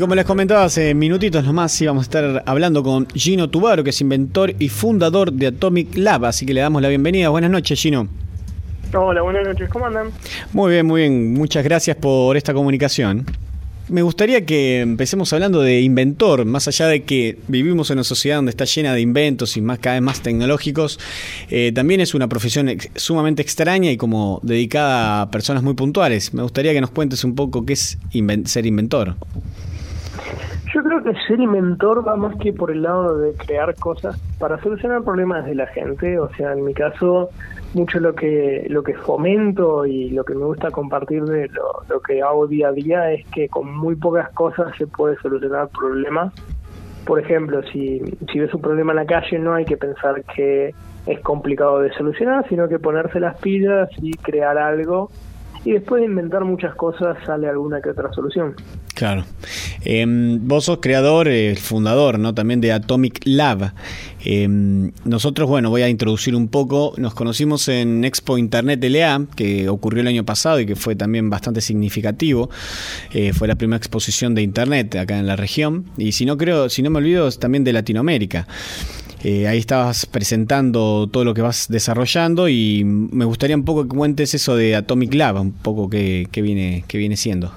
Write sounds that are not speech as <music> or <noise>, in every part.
como les comentaba hace minutitos nomás, íbamos a estar hablando con Gino Tubaro, que es inventor y fundador de Atomic Lab, así que le damos la bienvenida. Buenas noches, Gino. Hola, buenas noches, ¿cómo andan? Muy bien, muy bien, muchas gracias por esta comunicación. Me gustaría que empecemos hablando de inventor, más allá de que vivimos en una sociedad donde está llena de inventos y más cada vez más tecnológicos, eh, también es una profesión sumamente extraña y como dedicada a personas muy puntuales. Me gustaría que nos cuentes un poco qué es ser inventor. Yo creo que ser inventor va más que por el lado de crear cosas para solucionar problemas de la gente. O sea, en mi caso, mucho lo que lo que fomento y lo que me gusta compartir de lo, lo que hago día a día es que con muy pocas cosas se puede solucionar problemas. Por ejemplo, si, si ves un problema en la calle, no hay que pensar que es complicado de solucionar, sino que ponerse las pilas y crear algo y después de inventar muchas cosas sale alguna que otra solución. Claro. Em, vos sos creador, eh, fundador, ¿no? También de Atomic Lab. Em, nosotros, bueno, voy a introducir un poco. Nos conocimos en Expo Internet LA, que ocurrió el año pasado y que fue también bastante significativo. Eh, fue la primera exposición de Internet acá en la región. Y si no creo, si no me olvido, es también de Latinoamérica. Eh, ahí estabas presentando todo lo que vas desarrollando y me gustaría un poco que cuentes eso de Atomic Lab, un poco qué, viene, qué viene siendo.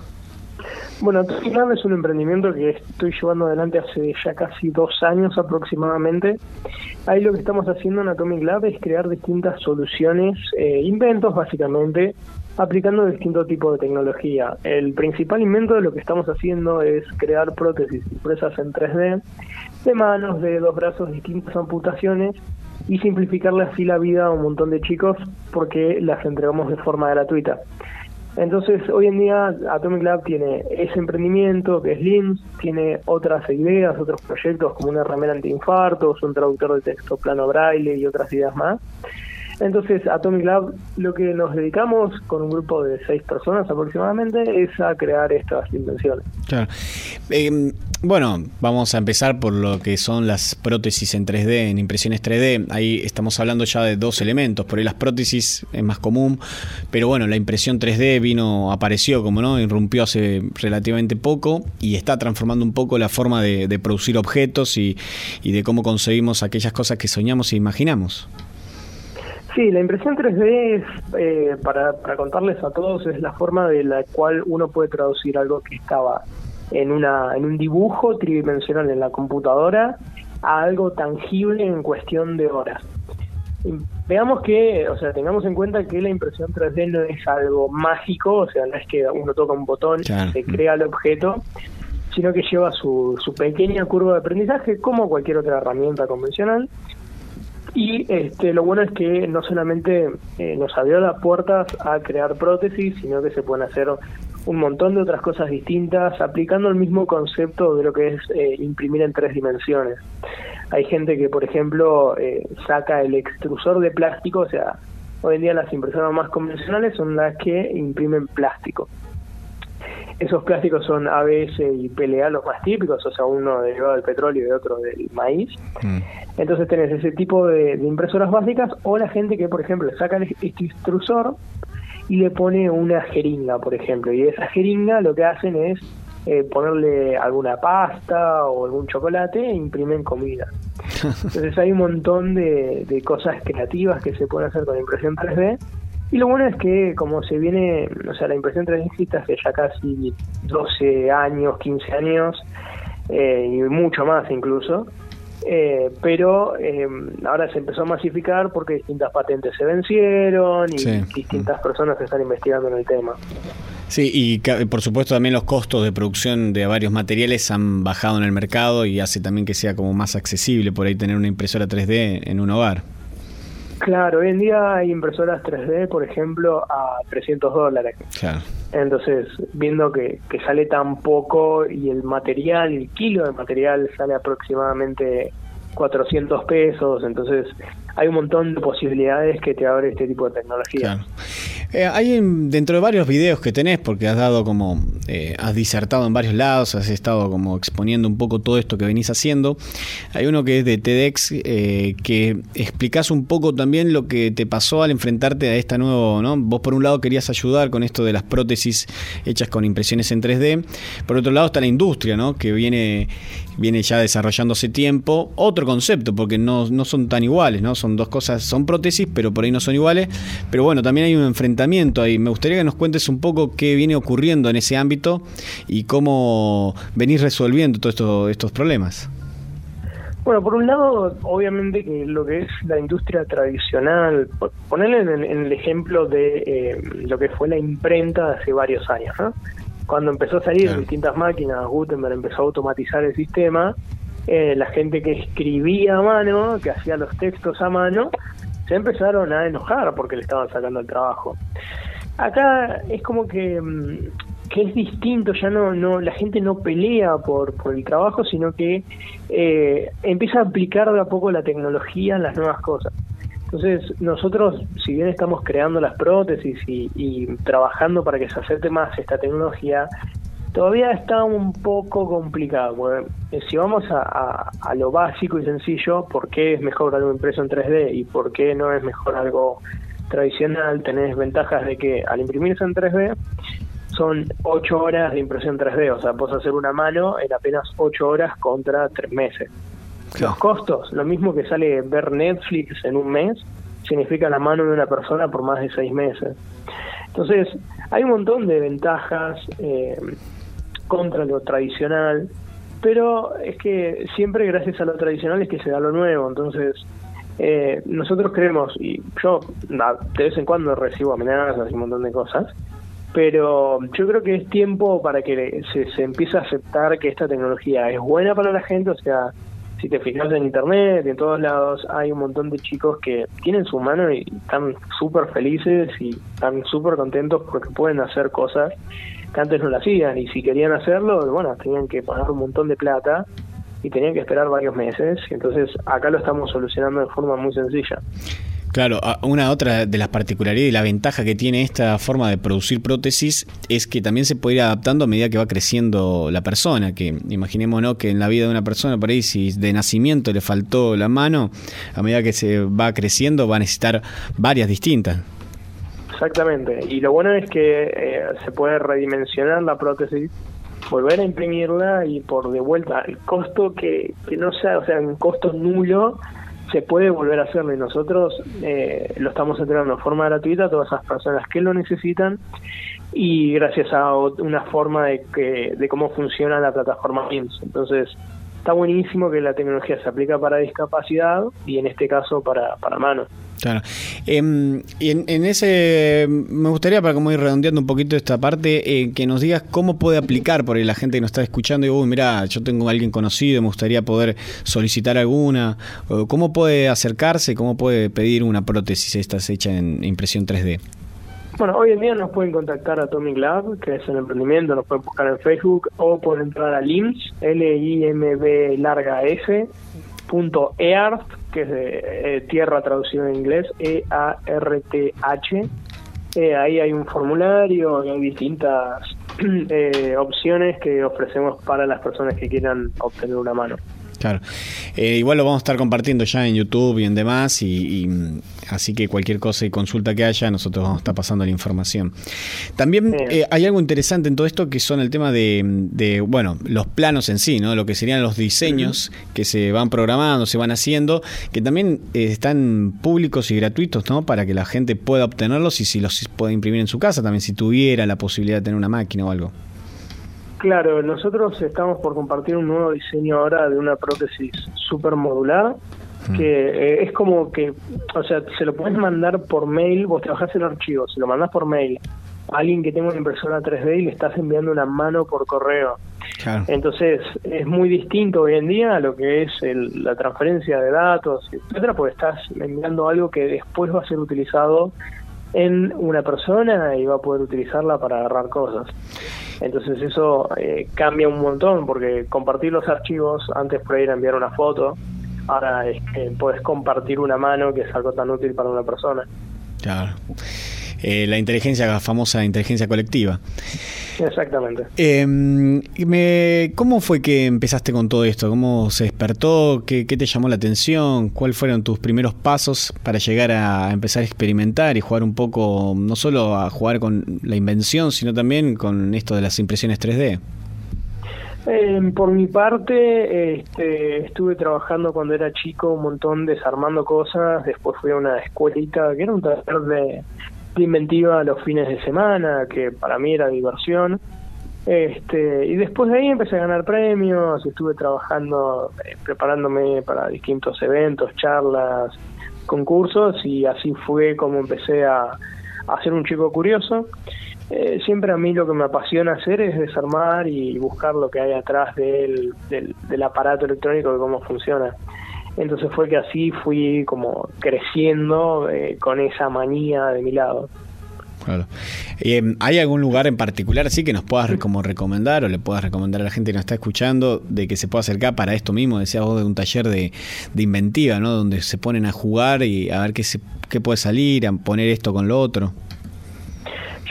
Bueno, Atomic Lab es un emprendimiento que estoy llevando adelante hace ya casi dos años aproximadamente. Ahí lo que estamos haciendo en Atomic Lab es crear distintas soluciones, eh, inventos básicamente, aplicando distintos tipos de tecnología. El principal invento de lo que estamos haciendo es crear prótesis impresas en 3D de manos, de dos brazos, distintas amputaciones y simplificarle así la vida a un montón de chicos porque las entregamos de forma gratuita. Entonces, hoy en día Atomic Lab tiene ese emprendimiento que es LIMS, tiene otras ideas, otros proyectos como una remera antiinfartos, un traductor de texto plano braille y otras ideas más. Entonces, Atomic Lab lo que nos dedicamos con un grupo de seis personas aproximadamente es a crear estas invenciones. Em, bueno, vamos a empezar por lo que son las prótesis en 3D, en impresiones 3D. Ahí estamos hablando ya de dos elementos. Por ahí las prótesis es más común, pero bueno, la impresión 3D vino, apareció como no, irrumpió hace relativamente poco y está transformando un poco la forma de, producir objetos y, de cómo conseguimos aquellas cosas que soñamos e imaginamos. Sí, la impresión 3D es, eh, para, contarles a todos, es la forma de la cual uno puede traducir algo que estaba en, una, en un dibujo tridimensional en la computadora a algo tangible en cuestión de horas. Veamos que, o sea, tengamos en cuenta que la impresión 3D no es algo mágico, o sea, no es que uno toca un botón y se crea el objeto, sino que lleva su, su pequeña curva de aprendizaje como cualquier otra herramienta convencional y este, lo bueno es que no solamente eh, nos abrió las puertas a crear prótesis, sino que se pueden hacer un montón de otras cosas distintas aplicando el mismo concepto de lo que es eh, imprimir en tres dimensiones. Hay gente que, por ejemplo, eh, saca el extrusor de plástico, o sea, hoy en día las impresoras más convencionales son las que imprimen plástico. Esos plásticos son ABS y PLA los más típicos, o sea, uno derivado del petróleo y otro del maíz. Mm. Entonces tenés ese tipo de, impresoras básicas o la gente que, por ejemplo, saca este extrusor y le pone una jeringa, por ejemplo, y esa jeringa lo que hacen es eh, ponerle alguna pasta o algún chocolate e imprimen comida. <laughs> Entonces hay un montón de, de cosas creativas que se pueden hacer con impresión 3D y lo bueno es que como se viene, o sea, la impresión 3D existe hace ya casi 12 años, 15 años, eh, y mucho más incluso, eh, pero eh, ahora se empezó a masificar porque distintas patentes se vencieron y distintas personas están investigando en el tema. Sí, y por supuesto también los costos de producción de varios materiales han bajado en el mercado y hace también que sea como más accesible por ahí tener una impresora 3D en un hogar. Claro, hoy en día hay impresoras 3D, por ejemplo, a 300 dólares. Claro. Entonces, viendo que, que sale tan poco y el material, el kilo de material sale aproximadamente 400 pesos, entonces hay un montón de posibilidades que te abre este tipo de tecnología. Claro. Eh, hay dentro de varios videos que tenés, porque has dado como, eh, has disertado en varios lados, has estado como exponiendo un poco todo esto que venís haciendo. Hay uno que es de TEDx, eh, que explicás un poco también lo que te pasó al enfrentarte a esta nuevo, ¿no? Vos por un lado querías ayudar con esto de las prótesis hechas con impresiones en 3D, por otro lado está la industria, ¿no? Que viene, viene ya desarrollando hace tiempo. Otro concepto, porque no, no son tan iguales, ¿no? Son dos cosas, son prótesis, pero por ahí no son iguales. Pero bueno, también hay un enfrentamiento ahí. Me gustaría que nos cuentes un poco qué viene ocurriendo en ese ámbito y cómo venís resolviendo todos estos problemas. Bueno, por un lado, obviamente que lo que es la industria tradicional, ponerle en, el ejemplo de eh, lo que fue la imprenta hace varios años, Cuando empezó a salir distintas máquinas, Gutenberg empezó a automatizar el sistema, eh, la gente que escribía a mano, que hacía los textos a mano, se empezaron a enojar porque le estaban sacando el trabajo. Acá es como que, mm, que es distinto, ya no, no, la gente no pelea por, por el trabajo, sino que eh, empieza a aplicar de a poco la tecnología en las nuevas cosas. Entonces, nosotros, si bien estamos creando las prótesis y, y trabajando para que se acepte más esta tecnología, todavía está un poco complicado. Eh, si vamos a, lo básico y sencillo, ¿por qué es mejor algo impreso en 3D y por qué no es mejor algo tradicional? Tenés ventajas de que al imprimirse en 3D son 8 horas de impresión 3D, o sea, puedes hacer una mano en apenas 8 horas contra 3 meses. Los costos, lo mismo que sale ver Netflix en un mes, significa la mano de una persona por más de 6 meses. Entonces, hay un montón de ventajas. Eh, contra lo tradicional, pero es que siempre gracias a lo tradicional es que se da lo nuevo, entonces eh, nosotros creemos, y yo de vez en cuando recibo amenazas y un montón de cosas, pero yo creo que es tiempo para que se, se empiece a aceptar que esta tecnología es buena para la gente, o sea, si te fijas en internet, en todos lados, hay un montón de chicos que tienen su mano y están súper felices y están súper contentos porque pueden hacer cosas que antes no lo hacían y si querían hacerlo, bueno, tenían que pagar un montón de plata y tenían que esperar varios meses. Entonces acá lo estamos solucionando de forma muy sencilla. Claro, una otra de las particularidades y la ventaja que tiene esta forma de producir prótesis es que también se puede ir adaptando a medida que va creciendo la persona, que imaginémonos que en la vida de una persona por ahí si de nacimiento le faltó la mano, a medida que se va creciendo va a necesitar varias distintas. Exactamente, y lo bueno es que eh, se puede redimensionar la prótesis, volver a imprimirla y por de vuelta el costo que, que no sea, o sea, un costo nulo se puede volver a hacerlo y nosotros eh, lo estamos entregando de forma gratuita a todas esas personas que lo necesitan y gracias a una forma de, que, de cómo funciona la plataforma MIMS. Entonces, está buenísimo que la tecnología se aplica para discapacidad y en este caso para, para mano. Claro. Em, y en, ese, me gustaría, para como ir redondeando un poquito esta parte, eh, que nos digas cómo puede aplicar por ahí la gente que nos está escuchando y, uy, mira, yo tengo a alguien conocido, me gustaría poder solicitar alguna. ¿Cómo puede acercarse, cómo puede pedir una prótesis esta hecha en impresión 3D? Bueno, hoy en día nos pueden contactar a Atomic Lab, que es el emprendimiento, nos pueden buscar en Facebook o pueden entrar a LIMS, L-I-M-B larga S, punto EARTH, que es de eh, tierra traducido en inglés, E-A-R-T-H. Eh, ahí hay un formulario y hay distintas <clears throat> eh, opciones que ofrecemos para las personas que quieran obtener una mano. Claro. Eh, igual lo vamos a estar compartiendo ya en YouTube y en demás, y, así que cualquier cosa y consulta que haya, nosotros vamos a estar pasando la información. También eh, hay algo interesante en todo esto que son el tema de, bueno, los planos en sí, ¿no? Lo que serían los diseños que se van programando, se van haciendo, que también eh, están públicos y gratuitos, ¿no? Para que la gente pueda obtenerlos y si los puede imprimir en su casa, también si tuviera la posibilidad de tener una máquina o algo. Claro, nosotros estamos por compartir un nuevo diseño ahora de una prótesis super modular mm. que eh, es como que, o sea, se lo puedes mandar por mail, vos trabajás el archivo, se lo mandás por mail a alguien que tenga una impresora 3D y le estás enviando una mano por correo. Entonces es muy distinto hoy en día a lo que es la transferencia de datos, etcétera, porque estás enviando algo que después va a ser utilizado en una persona y va a poder utilizarla para agarrar cosas. Entonces eso eh, cambia un montón porque compartir los archivos, antes por ir a enviar una foto, ahora es que puedes compartir una mano que es algo tan útil para una persona. Claro. Eh, la inteligencia, la famosa inteligencia colectiva. Exactamente. Em, ¿Cómo fue que empezaste con todo esto? ¿Cómo se despertó? ¿Qué, te llamó la atención? ¿Cuáles fueron tus primeros pasos para llegar a empezar a experimentar y jugar un poco, no solo a jugar con la invención, sino también con esto de las impresiones 3D? Eh, por mi parte, este, estuve trabajando cuando era chico un montón desarmando cosas, después fui a una escuelita que era un taller de, inventiva los fines de semana, que para mí era diversión. Este, y después de ahí empecé a ganar premios, estuve trabajando, eh, preparándome para distintos eventos, charlas, concursos, y así fue como empecé a, a ser un chico curioso. Eh, siempre a mí lo que me apasiona hacer es desarmar y buscar lo que hay atrás del, del, aparato electrónico de cómo funciona. Entonces fue que así fui como creciendo eh, con esa manía de mi lado. Claro. Eh, ¿Hay algún lugar en particular así que nos puedas como recomendar o le puedas recomendar a la gente que nos está escuchando de que se pueda acercar para esto mismo? Decías vos de un taller de, de inventiva, ¿no? Donde se ponen a jugar y a ver qué, se, qué puede salir, a poner esto con lo otro.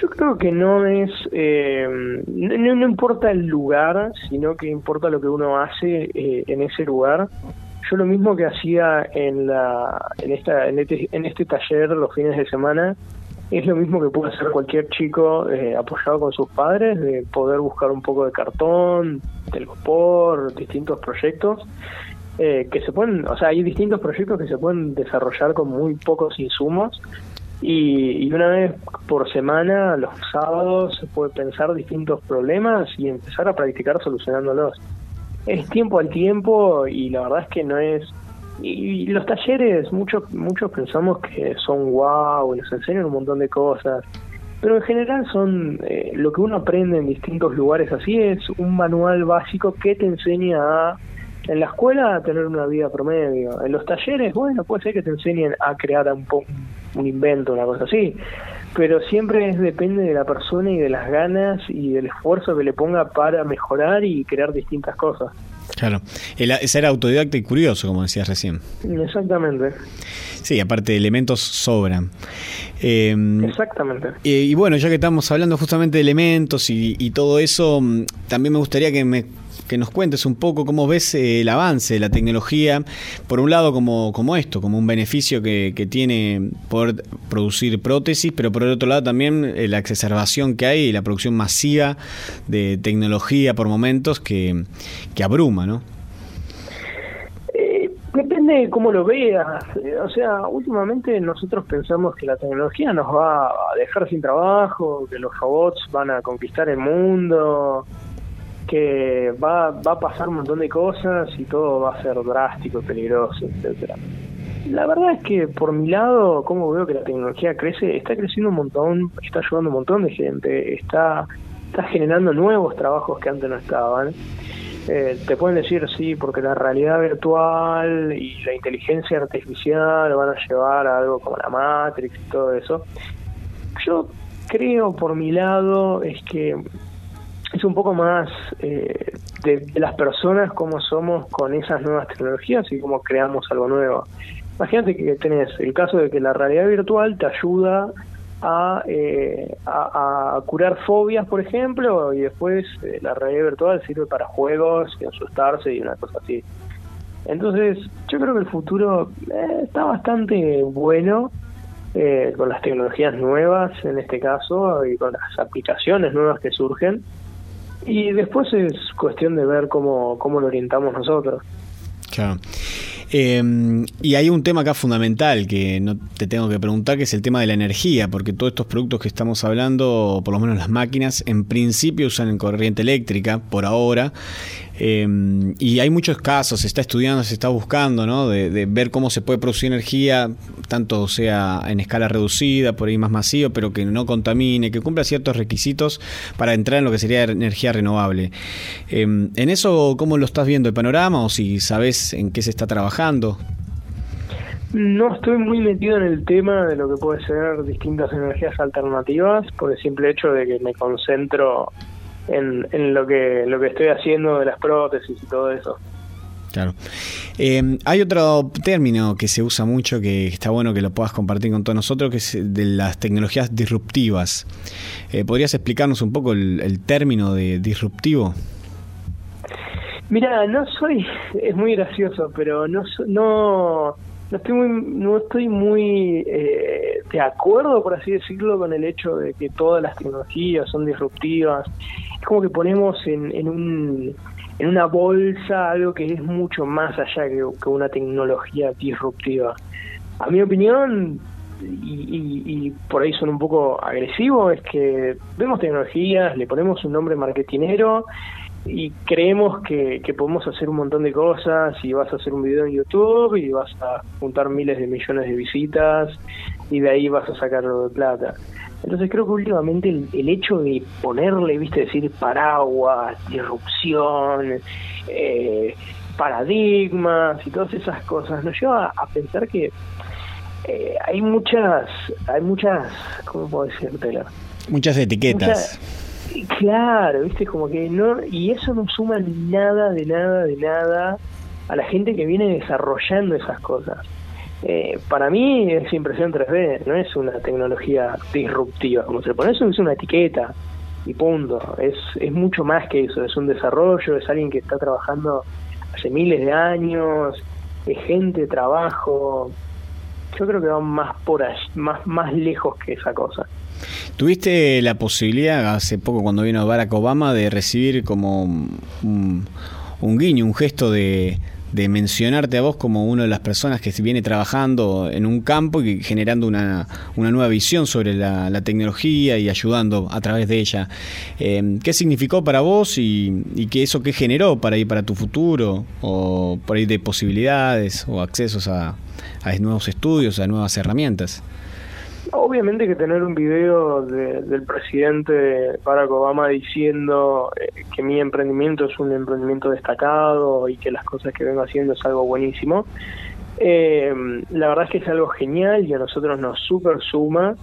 Yo creo que no es, eh, no, importa el lugar, sino que importa lo que uno hace eh, en ese lugar. Yo lo mismo que hacía en la, en esta, en este, en este taller los fines de semana, es lo mismo que puede hacer cualquier chico eh, apoyado con sus padres, de poder buscar un poco de cartón, telgopor, distintos proyectos. que se pueden, o sea, hay distintos proyectos que se pueden desarrollar con muy pocos insumos y, una vez por semana, los sábados, se puede pensar distintos problemas y empezar a practicar solucionándolos. Es tiempo al tiempo y la verdad es que no es... Y, los talleres, muchos muchos pensamos que son wow, nos enseñan un montón de cosas, pero en general son eh, lo que uno aprende en distintos lugares así es un manual básico que te enseña a en la escuela a tener una vida promedio. En los talleres, bueno, puede ser que te enseñen a crear un, un invento, una cosa así. Pero siempre es, depende de la persona y de las ganas y del esfuerzo que le ponga para mejorar y crear distintas cosas. Claro, el, ser autodidacta y curioso, como decías recién. Exactamente. Sí, aparte elementos sobran. Em, Exactamente. Y, bueno, ya que estamos hablando justamente de elementos y, y todo eso, mm, también me gustaría que me que nos cuentes un poco cómo ves eh, el avance de la tecnología, por un lado como, como esto, como un beneficio que, tiene poder producir prótesis, pero por el otro lado también eh, la exacerbación que hay y la producción masiva de tecnología por momentos que, que abruma, ¿no? Eh, depende de cómo lo veas. O sea, últimamente nosotros pensamos que la tecnología nos va a dejar sin trabajo, que los robots van a conquistar el mundo, que va, va a pasar un montón de cosas y todo va a ser drástico y peligroso, etcétera. La verdad es que por mi lado, como veo que la tecnología crece, está creciendo un montón, está ayudando un montón de gente, está, está generando nuevos trabajos que antes no estaban. Eh, te pueden decir sí, porque la realidad virtual y la inteligencia artificial van a llevar a algo como la Matrix y todo eso. Yo creo por mi lado es que es un poco más eh, de, las personas cómo somos con esas nuevas tecnologías y cómo creamos algo nuevo. Imagínate que tenés el caso de que la realidad virtual te ayuda a, eh, a, curar fobias, por ejemplo, y después eh, la realidad virtual sirve para juegos y asustarse y una cosa así. Entonces, yo creo que el futuro está bastante bueno con las tecnologías nuevas en este caso y con las aplicaciones nuevas que surgen y después es cuestión de ver cómo, cómo lo orientamos nosotros. Claro. Em, y hay un tema acá fundamental que no te tengo que preguntar, que es el tema de la energía, porque todos estos productos que estamos hablando, por lo menos las máquinas, en principio usan corriente eléctrica por ahora. Em, y hay muchos casos, se está estudiando, se está buscando, ¿no? De, ver cómo se puede producir energía, tanto sea en escala reducida, por ahí más masivo, pero que no contamine, que cumpla ciertos requisitos para entrar en lo que sería energía renovable. Em, ¿En eso cómo lo estás viendo el panorama o si sabes en qué se está trabajando? No estoy muy metido en el tema de lo que puede ser distintas energías alternativas por el simple hecho de que me concentro en, lo que lo que estoy haciendo de las prótesis y todo eso. Claro. Eh, hay otro término que se usa mucho que está bueno que lo puedas compartir con todos nosotros, que es de las tecnologías disruptivas. Eh, ¿Podrías explicarnos un poco el, término de disruptivo? Mira, no soy, <laughs> es muy gracioso, pero no, no, no estoy muy, no estoy muy eh, de acuerdo, por así decirlo, con el hecho de que todas las tecnologías son disruptivas. Es como que ponemos en, en un en una bolsa algo que es mucho más allá que, una tecnología disruptiva. A mi opinión, y, por ahí son un poco agresivo, es que vemos tecnologías, le ponemos un nombre marketinero y creemos que, podemos hacer un montón de cosas y vas a hacer un video en YouTube y vas a juntar miles de millones de visitas y de ahí vas a sacarlo de plata. Entonces creo que últimamente el, hecho de ponerle, viste, decir paraguas, disrupción, eh, paradigmas y todas esas cosas nos lleva a pensar que eh, hay muchas, hay muchas, ¿cómo puedo decírtelo? Muchas etiquetas. claro, viste, como que no, y eso no suma nada, de nada, de nada a la gente que viene desarrollando esas cosas. Eh, para mí es impresión 3D, no es una tecnología disruptiva, como se pone, eso es una etiqueta y punto. Es, es mucho más que eso, es un desarrollo, es alguien que está trabajando hace miles de años, es gente, trabajo. Yo creo que va más por allí, más, más lejos que esa cosa. ¿Tuviste la posibilidad hace poco cuando vino Barack Obama de recibir como un guiño, un gesto de, de mencionarte a vos como una de las personas que viene trabajando en un campo y generando una, una nueva visión sobre la, tecnología y ayudando a través de ella. Em, ¿Qué significó para vos y, qué eso qué generó para ir para tu futuro o por ahí de posibilidades o accesos a, a nuevos estudios, a nuevas herramientas? Obviamente que tener un video del presidente Barack Obama diciendo eh, que mi emprendimiento es un emprendimiento destacado y que las cosas que vengo haciendo es algo buenísimo, eh, la verdad es que es algo genial y a nosotros nos super suma,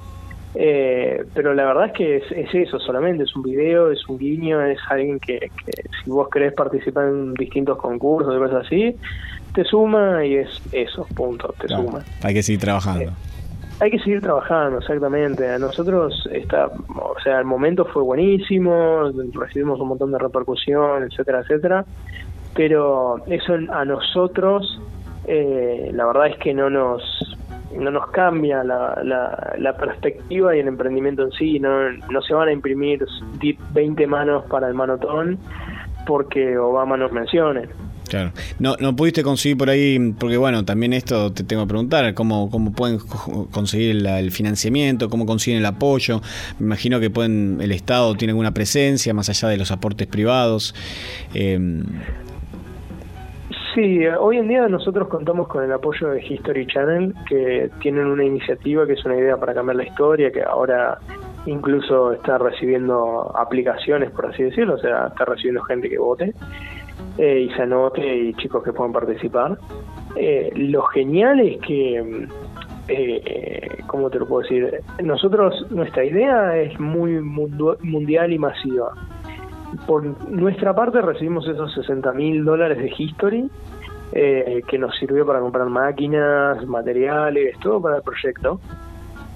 eh, pero la verdad es que es, eso solamente, es un video, es un guiño, es alguien que, si vos querés participar en distintos concursos y cosas así, te suma y es eso, punto, te suma. Hay que seguir trabajando. Hay que seguir trabajando, exactamente. A nosotros, está, o sea, el momento fue buenísimo, recibimos un montón de repercusión, etcétera, etcétera. Pero eso a nosotros, eh, la verdad es que no nos no nos cambia la, la, la, perspectiva y el emprendimiento en sí. No, no se van a imprimir 20 manos para el manotón porque Obama nos mencione. Claro. No, no pudiste conseguir por ahí, porque bueno, también esto te tengo que preguntar, ¿cómo, cómo pueden conseguir el financiamiento? ¿Cómo consiguen el apoyo? Me imagino que pueden, el Estado tiene alguna presencia más allá de los aportes privados. Eh, Sí, hoy en día nosotros contamos con el apoyo de History Channel, que tienen una iniciativa que es una idea para cambiar la historia, que ahora incluso está recibiendo aplicaciones, por así decirlo, o sea, está recibiendo gente que vote. Eh, y se anote y chicos que puedan participar. Eh, lo genial es que, eh, ¿cómo te lo puedo decir? Nosotros, nuestra idea es muy mundial y masiva. Por nuestra parte recibimos esos 60 mil dólares de History, eh, que nos sirvió para comprar máquinas, materiales, todo para el proyecto.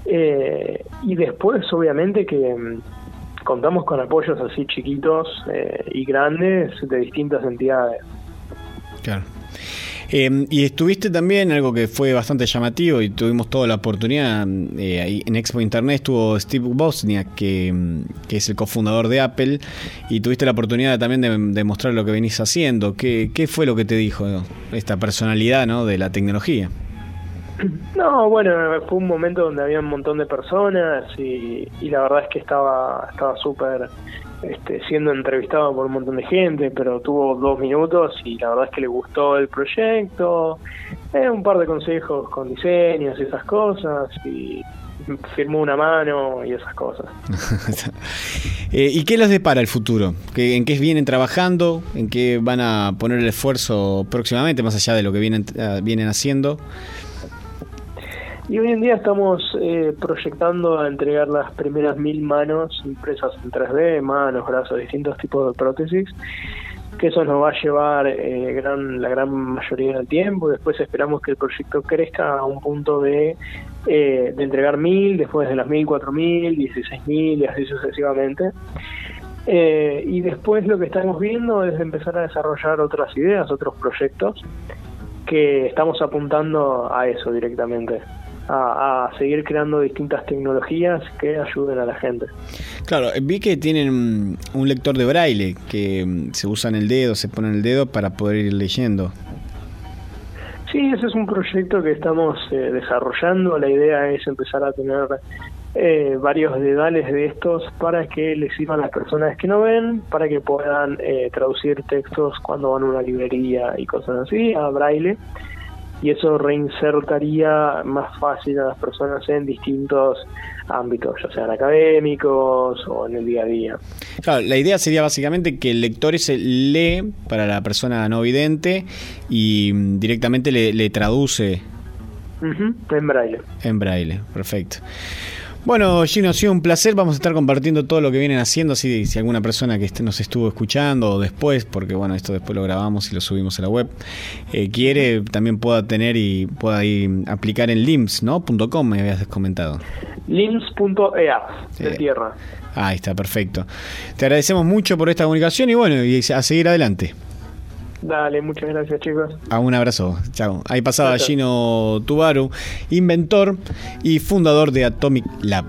y después, obviamente, que contamos con apoyos así chiquitos eh, y grandes de distintas entidades. Claro. Eh, y estuviste también, algo que fue bastante llamativo y tuvimos toda la oportunidad, eh, en Expo Internet estuvo Steve Bosniak, que, que, es el cofundador de Apple, y tuviste la oportunidad también de, mostrar lo que venís haciendo. ¿Qué, ¿Qué, fue lo que te dijo esta personalidad ¿no? de la tecnología? <clears throat> No, bueno, fue un momento donde había un montón de personas y, la verdad es que estaba estaba súper este, siendo entrevistado por un montón de gente, pero tuvo dos minutos y la verdad es que le gustó el proyecto, eh, un par de consejos con diseños y esas cosas y firmó una mano y esas cosas. <laughs> Eh, ¿Y qué les depara el futuro? ¿En qué vienen trabajando? ¿En qué van a poner el esfuerzo próximamente, más allá de lo que vienen, eh, vienen haciendo? Y hoy en día estamos eh, proyectando a entregar las primeras mil manos impresas en 3D, manos, brazos, distintos tipos de prótesis. que eso nos va a llevar eh, gran, la gran mayoría del tiempo. Después esperamos que el proyecto crezca a un punto de, eh, de entregar mil, después de las mil, cuatro mil, dieciséis mil y así sucesivamente. Eh, y después lo que estamos viendo es empezar a desarrollar otras ideas, otros proyectos que estamos apuntando a eso directamente a, seguir creando distintas tecnologías que ayuden a la gente. Claro, vi que tienen un lector de braille que mm, se usa en el dedo, se pone en el dedo para poder ir leyendo. Sí, ese es un proyecto que estamos eh, desarrollando. La idea es empezar a tener eh, varios dedales de estos para que les sirvan a las personas que no ven, para que puedan eh, traducir textos cuando van a una librería y cosas así, a braille y eso reinsertaría más fácil a las personas en distintos ámbitos, ya sean académicos o en el día a día. Claro, la idea sería básicamente que el lector se lee para la persona no vidente y mm, directamente le, traduce. en braille. En braille, perfecto. Bueno, Gino, ha sido un placer. Vamos a estar compartiendo todo lo que vienen haciendo. Así si alguna persona que nos estuvo escuchando o después, porque bueno, esto después lo grabamos y lo subimos a la web, eh, quiere, también pueda tener y pueda ir, aplicar en lims, ¿no? .com me habías comentado. lims.ea, de eh, tierra. Ahí está, perfecto. Te agradecemos mucho por esta comunicación y bueno, y a seguir adelante. Dale, muchas gracias chicos. Ah, un abrazo, chao. Ahí pasaba Gino Tubaru, inventor y fundador de Atomic Lab.